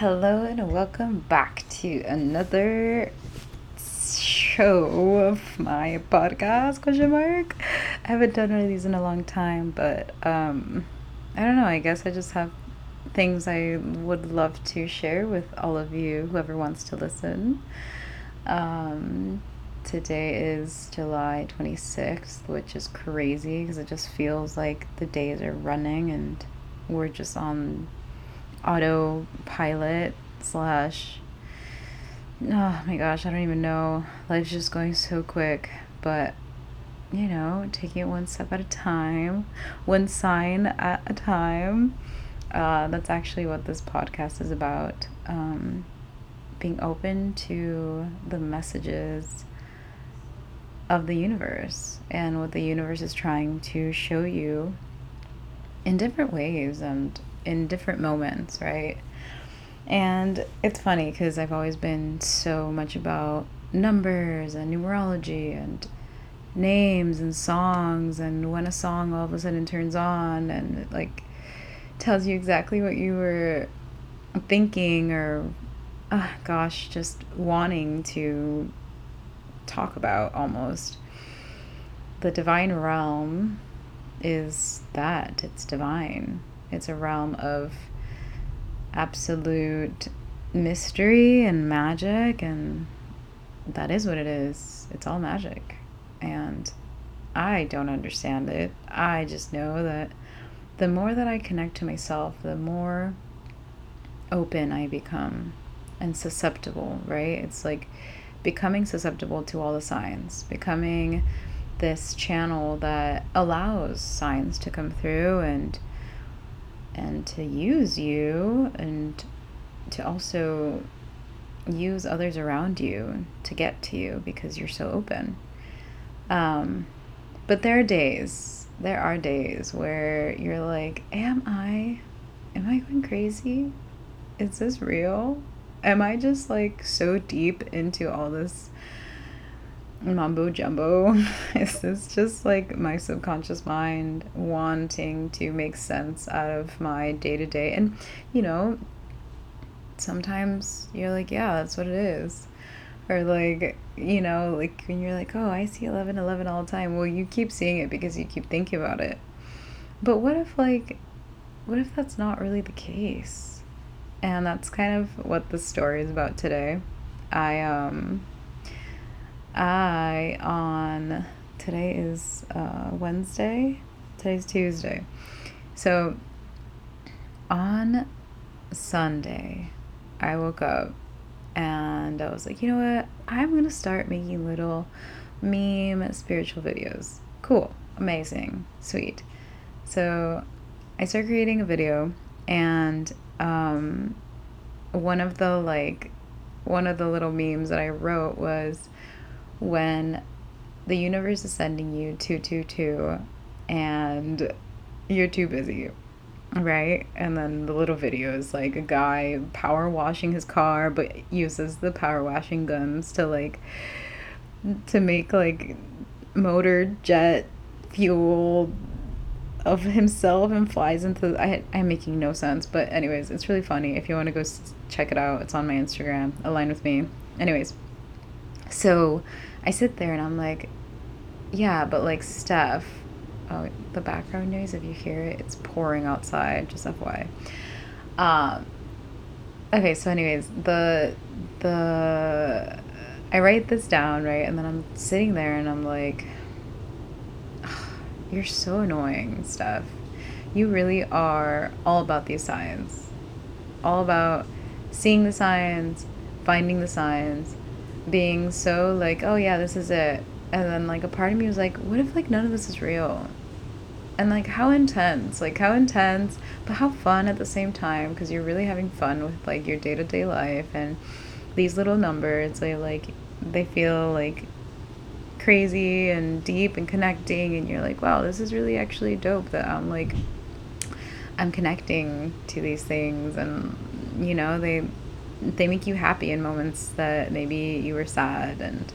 Hello and welcome back to another show of my podcast question mark. I haven't done one of these in a long time, but um I don't know, I guess I just have things I would love to share with all of you, whoever wants to listen. Um today is July 26th, which is crazy because it just feels like the days are running and we're just on autopilot slash oh my gosh i don't even know. Life's just going so quick but you know taking it one step at a time one sign at a time. Uh, that's actually what this podcast is about um, being open to the messages of the universe and what the universe is trying to show you in different ways and in different moments, right? And it's funny because I've always been so much about numbers and numerology and names and songs and when a song all of a sudden turns on and it like tells you exactly what you were thinking or oh gosh just wanting to talk about almost the divine realm is that it's divine it's a realm of absolute mystery and magic, and that is what it is. It's all magic. And I don't understand it. I just know that the more that I connect to myself, the more open I become and susceptible, right? It's like becoming susceptible to all the signs, becoming this channel that allows signs to come through and and to use you and to also use others around you to get to you because you're so open. Um, but there are days, there are days where you're like, Am I, am I going crazy? Is this real? Am I just like so deep into all this mumbo jumbo. this is just like my subconscious mind wanting to make sense out of my day to day? And, you know, sometimes you're like, yeah, that's what it is. Or like, you know, like when you're like, oh, I see 11 11 all the time. Well, you keep seeing it because you keep thinking about it. But what if, like, what if that's not really the case? And that's kind of what the story is about today. I, um, I on today is uh, Wednesday. Today's Tuesday. So on Sunday, I woke up and I was like, you know what? I'm gonna start making little meme spiritual videos. Cool, amazing, sweet. So I started creating a video, and um, one of the like, one of the little memes that I wrote was when the universe is sending you 222 and you're too busy right? And then the little video is like a guy power washing his car but uses the power washing guns to like to make like motor jet fuel of himself and flies into I, i'm making no sense but anyways it's really funny. If you want to go check it out it's on my instagram align with me. Anyways so I sit there and I'm like, yeah, but like Steph, oh, the background noise, if you hear it, it's pouring outside, just FYI. Um, okay, so anyways, the, the, I write this down, right? And then I'm sitting there and I'm like, you're so annoying, Steph. You really are all about these signs. All about seeing the signs, finding the signs, being so like, oh yeah, this is it. And then like a part of me was like, what if like none of this is real? And like how intense, like how intense, but how fun at the same time because you're really having fun with like your day to day life and these little numbers. They like they feel like crazy and deep and connecting, and you're like, wow, this is really actually dope that I'm like I'm connecting to these things, and you know they they make you happy in moments that maybe you were sad and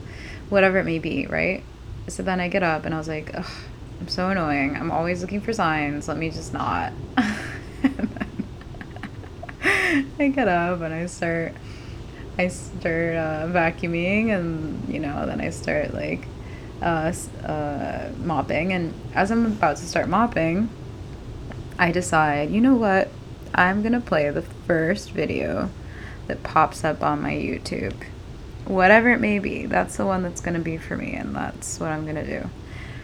whatever it may be, right? So then I get up and I was like, I'm so annoying. I'm always looking for signs. Let me just not. I get up and I start I start uh, vacuuming and you know then I start like uh, uh, mopping and as I'm about to start mopping I decide you know what I'm gonna play the first video that pops up on my YouTube whatever it may be that's the one that's gonna be for me and that's what I'm gonna do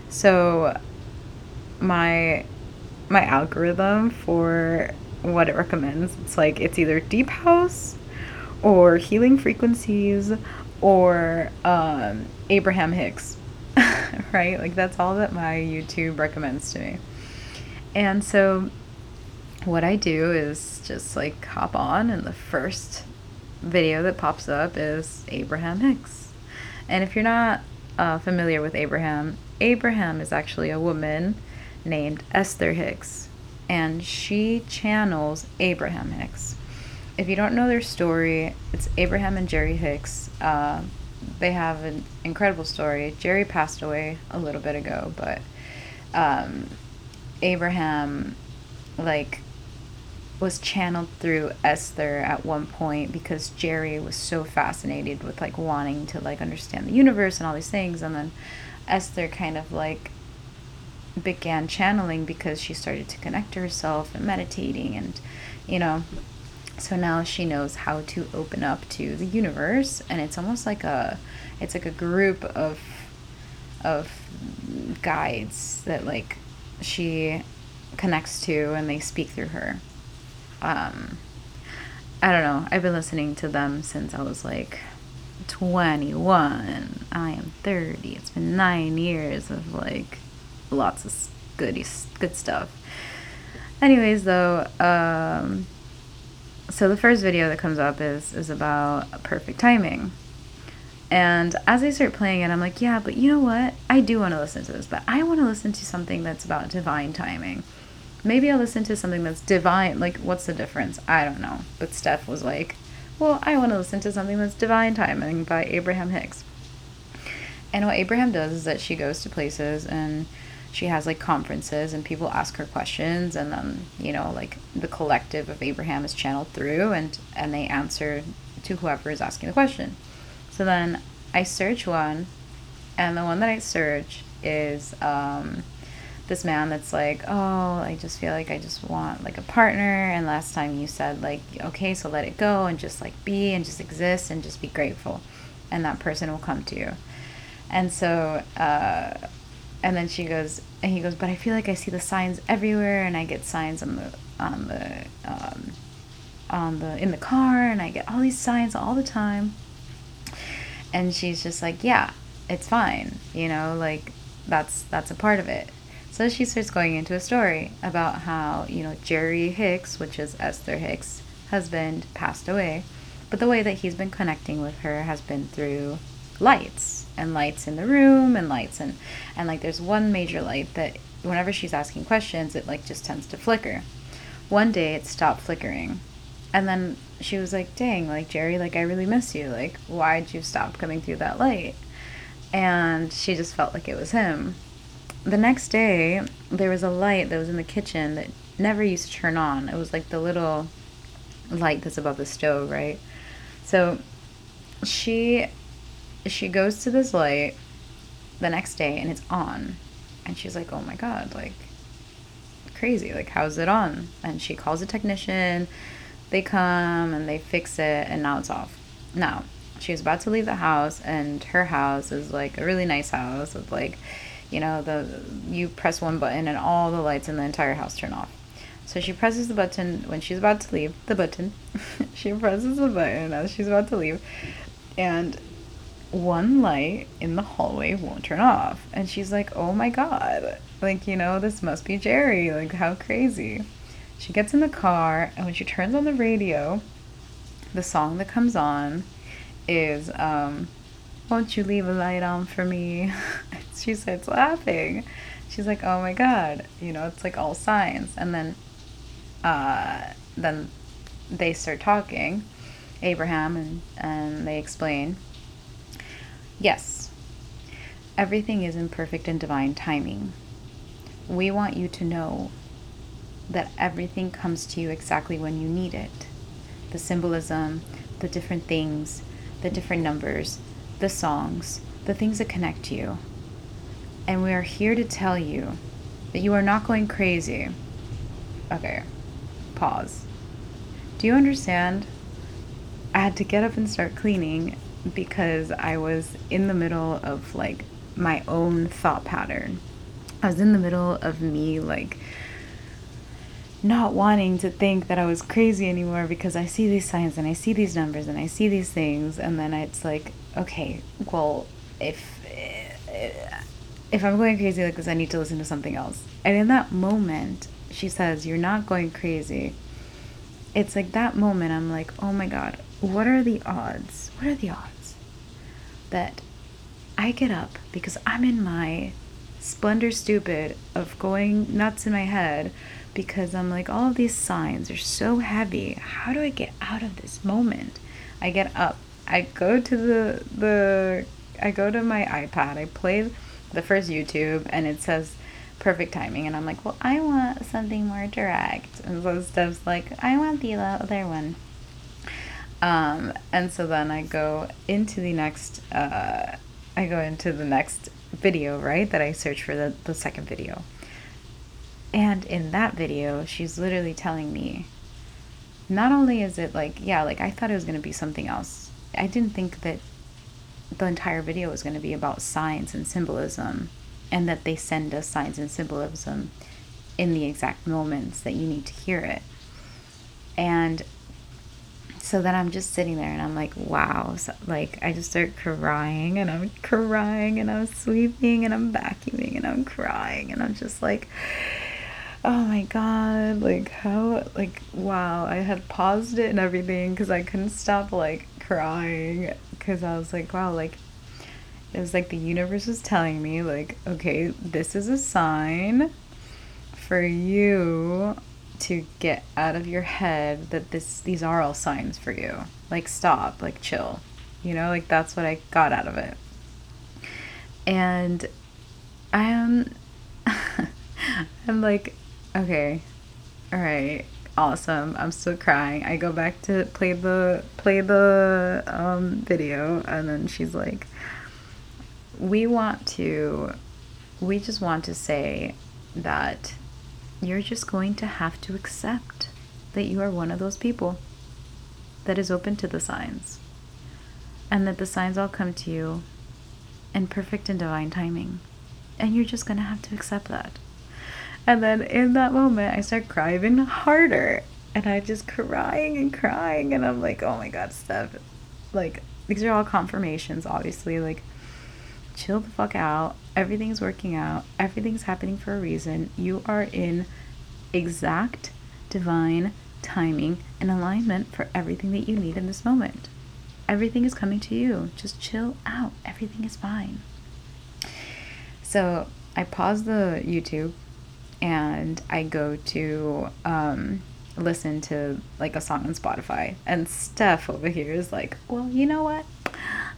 so my my algorithm for what it recommends it's like it's either deep house or healing frequencies or um, Abraham Hicks, right? Like that's all that my YouTube recommends to me. And so what I do is just like hop on, and the first video that pops up is Abraham Hicks. And if you're not uh, familiar with Abraham, Abraham is actually a woman named Esther Hicks, and she channels Abraham Hicks if you don't know their story, it's Abraham and Jerry Hicks. Uh, they have an incredible story. Jerry passed away a little bit ago, but um, Abraham, like, was channeled through Esther at one point because Jerry was so fascinated with like wanting to like understand the universe and all these things, and then Esther kind of like began channeling because she started to connect to herself and meditating and you know so now she knows how to open up to the universe. And it's almost like a it's like a group of of guides that like she connects to and they speak through her um i don't know i've been listening to them since i was like 21 i am 30 it's been nine years of like lots of good good stuff anyways though um so the first video that comes up is is about perfect timing. And as I start playing it, I'm like, yeah, but you know what? I do want to listen to this, but I want to listen to something that's about divine timing. Maybe I'll listen to something that's divine. Like, what's the difference? I don't know. But Steph was like, well, I want to listen to something that's divine timing by Abraham Hicks. And what Abraham does is that she goes to places and she has like conferences and people ask her questions and then you know like the collective of abraham is channeled through and and they answer to whoever is asking the question so then i search one and the one that i search is um, this man that's like oh i just feel like i just want like a partner. And last time you said like okay so let it go and just like be and just exist and just be grateful and that person will come to you. And so uh, and then she goes and he goes but i feel like i see the signs everywhere and i get signs on the on the um, on the in the car and i get all these signs all the time. And she's just like yeah it's fine you know like that's that's a part of it so she starts going into a story about how you know jerry hicks which is esther hicks husband passed away. But the way that he's been connecting with her has been through lights and lights in the room and lights and and like there's one major light that whenever she's asking questions it like just tends to flicker. One day it stopped flickering. And then she was like dang like jerry like i really miss you. Like why'd you stop coming through that light? And she just felt like it was him the next day there was a light that was in the kitchen that never used to turn on it was like the little light that's above the stove right so she she goes to this light the next day and it's on. And she's like, oh my God, like, crazy. Like, how's it on? And she calls a technician. They come and they fix it, and now it's off. Now, she's about to leave the house, and her house is like a really nice house with like, you know, the you press one button and all the lights in the entire house turn off. So she presses the button when she's about to leave. The button. she presses the button as she's about to leave, and one light in the hallway won't turn off. And she's like, oh my God. Like, you know, this must be Jerry. Like, how crazy. She gets in the car, and when she turns on the radio, the song that comes on is, um, Won't you leave a light on for me? she starts laughing. She's like, oh my God. You know, it's like all signs. And then, uh, then they start talking, Abraham, and, and they explain Yes, everything is in perfect and divine timing. We want you to know that everything comes to you exactly when you need it. the symbolism, the different things, the different numbers, the songs, the things that connect you. And we are here to tell you that you are not going crazy. Okay, pause. Do you understand? I had to get up and start cleaning because I was in the middle of like my own thought pattern. I was in the middle of me like not wanting to think that I was crazy anymore because I see these signs and I see these numbers and I see these things. And then it's like okay well if if I'm going crazy like this I need to listen to something else. And in that moment she says you're not going crazy. It's like that moment I'm like oh my god what are the odds? What are the odds that I get up because I'm in my splendor stupid of going nuts in my head because I'm like, all these signs are so heavy. How do I get out of this moment? I get up. I go to the the I go to my iPad. I play the first YouTube and it says perfect timing and I'm like, well, I want something more direct. And so Steph's like, I want the other one. Um, and so then I go into the next uh, I go into the next video, right? That I search for the, the second video. And in that video, she's literally telling me not only is it like, yeah, like I thought it was going to be something else. I didn't think that the entire video was going to be about signs and symbolism and that they send us signs and symbolism in the exact moments that you need to hear it. And so then I'm just sitting there and I'm like, wow. So, like, I just start crying and I'm crying and I'm sweeping and I'm vacuuming and I'm crying and I'm just like, oh my god, like, how, like, wow. I had paused it and everything because I couldn't stop, like, crying because I was like, wow, like, it was like the universe was telling me, like, okay, this is a sign for you to get out of your head that this these are all signs for you. Like stop, like chill. You know, like that's what I got out of it. And I am I'm like, okay, all right, awesome. I'm still crying. I go back to play the play the um, video, and then she's like, "We want to, we just want to say that you're just going to have to accept that you are one of those people that is open to the signs and that the signs all come to you in perfect and divine timing. And you're just going to have to accept that. And then in that moment, I start crying harder. And I just crying and crying. And I'm like, oh my God, Steph. Like, these are all confirmations, obviously. Like, chill the fuck out. Everything's working out. Everything's happening for a reason. You are in exact divine timing and alignment for everything that you need in this moment. Everything is coming to you. Just chill out. Everything is fine. So I pause the YouTube and I go to um, listen to like a song on Spotify. And Steph over here is like, well, you know what?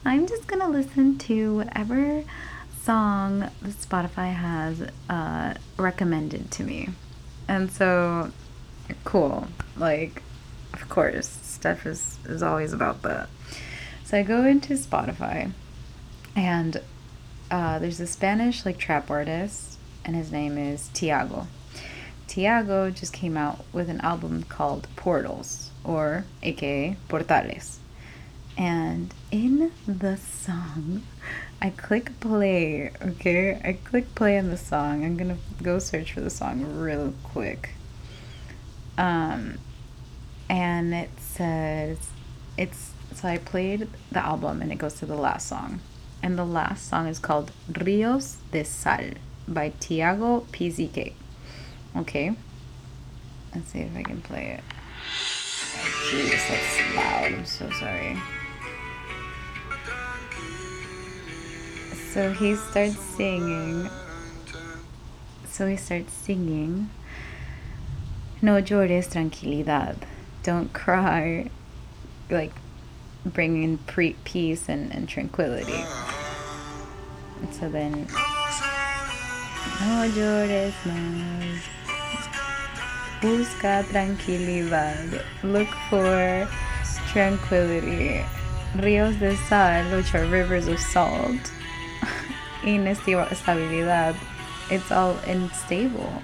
I'm just gonna listen to whatever song that Spotify has uh, recommended to me. And so, cool. Like, of course, Steph is, is always about that. So I go into Spotify, and uh, there's a Spanish like trap artist, and his name is Tiago. Tiago just came out with an album called Portals, or aka Portales. And in the song, I click play, okay? I click play on the song. I'm gonna go search for the song real quick. Um, and it says, it's, so I played the album and it goes to the last song. And the last song is called Rios de Sal by Tiago PZK. Okay? Let's see if I can play it. Jeez, that's loud. I'm so sorry. So he starts singing. So he starts singing. No llores, tranquilidad. Don't cry. Like, bringing pre- peace and, and tranquility. And so then. No llores más. Busca tranquilidad. Look for tranquility. Ríos de sal, which are rivers of salt. Inestabilidad. It's all unstable.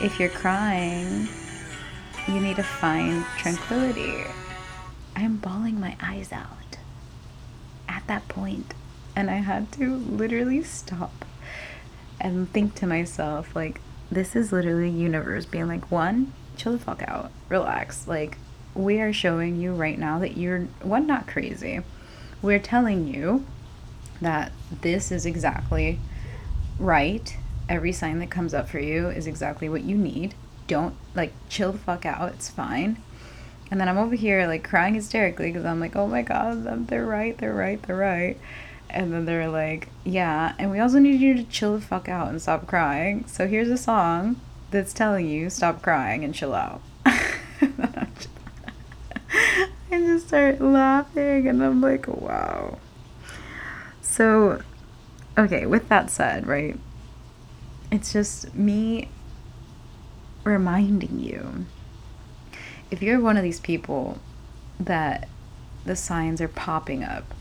If you're crying, you need to find tranquility. I'm bawling my eyes out at that point, and I had to literally stop and think to myself, like, this is literally universe being like, one, chill the fuck out, relax. Like, we are showing you right now that you're one not crazy. We're telling you that this is exactly right. Every sign that comes up for you is exactly what you need. Don't like chill the fuck out. It's fine. And then I'm over here like crying hysterically because I'm like, oh my god, they're right, they're right, they're right. And then they're like, yeah, and we also need you to chill the fuck out and stop crying. So here's a song that's telling you stop crying and chill out. I just start laughing and I'm like, wow. So, okay, with that said, right? It's just me reminding you if you're one of these people that the signs are popping up,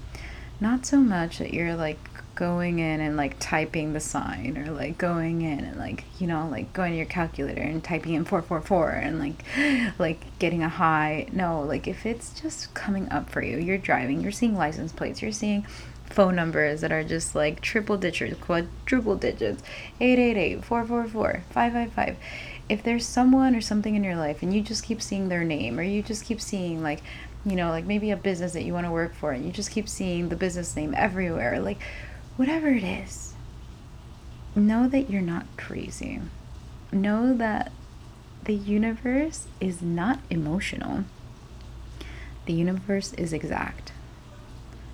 not so much that you're like going in and like typing the sign or like going in and like you know like going to your calculator and typing in 444 and like like getting a high. No like if it's just coming up for you you're driving you're seeing license plates you're seeing phone numbers that are just like triple digits quadruple digits 888 444 555 if there's someone or something in your life and you just keep seeing their name or you just keep seeing like you know like maybe a business that you want to work for and you just keep seeing the business name everywhere like whatever it is, know that you're not crazy. Know that the universe is not emotional, the universe is exact.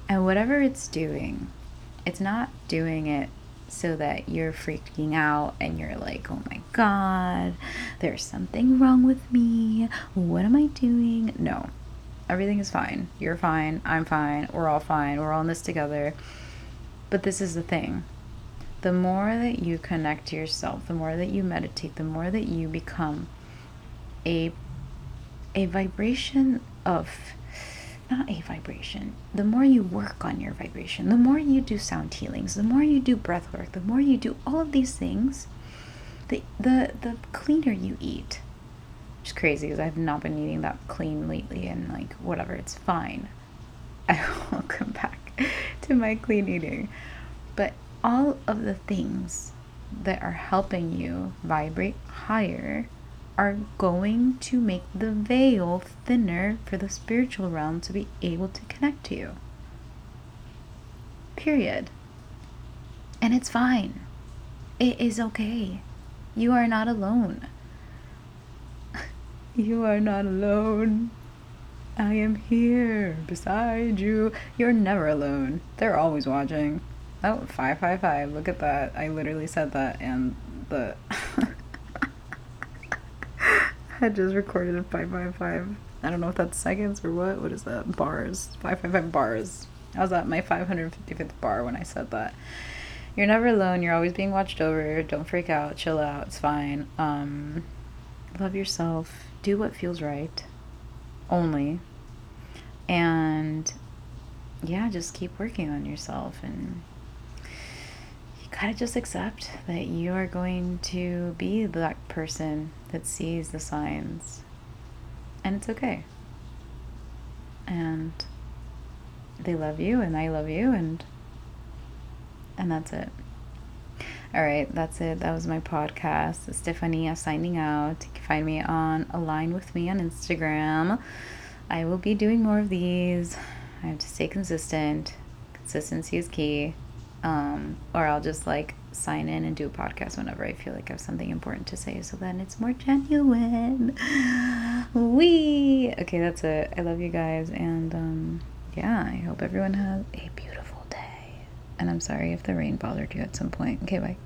And whatever it's doing, it's not doing it so that you're freaking out and you're like, oh my God, there's something wrong with me. What am I doing? No, everything is fine. You're fine. I'm fine. We're all fine. We're all in this together. But this is the thing the more that you connect to yourself, the more that you meditate, the more that you become a a vibration of not a vibration. The more you work on your vibration, the more you do sound healings, the more you do breath work, the more you do all of these things, the the the cleaner you eat. Is crazy because I've not been eating that clean lately and like whatever, it's fine. I will come back to my clean eating. But all of the things that are helping you vibrate higher are going to make the veil thinner for the spiritual realm to be able to connect to you. Period. And it's fine. It is okay. You are not alone. You are not alone. I am here beside you. You're never alone. They're always watching. Oh, 555. Look at that. I literally said that and the I just recorded a 555. I don't know if that's seconds or what. What is that? Bars. 555 bars. I was at my 555th bar when I said that. You're never alone. You're always being watched over. Don't freak out. Chill out. It's fine. Um, love yourself. Do what feels right only. And yeah, just keep working on yourself and you gotta just accept that you are going to be that person that sees the signs. And it's okay. And they love you and I love you and and that's it. All right, that's it. That was my podcast. Stefania signing out. You can find me on Align with Me on Instagram. I will be doing more of these. I have to stay consistent. Consistency is key. Um, or I'll just like sign in and do a podcast whenever I feel like I have something important to say so then it's more genuine. We Okay, that's it. I love you guys and um, yeah, I hope everyone has a beautiful. And I'm sorry if the rain bothered you at some point. Okay, bye.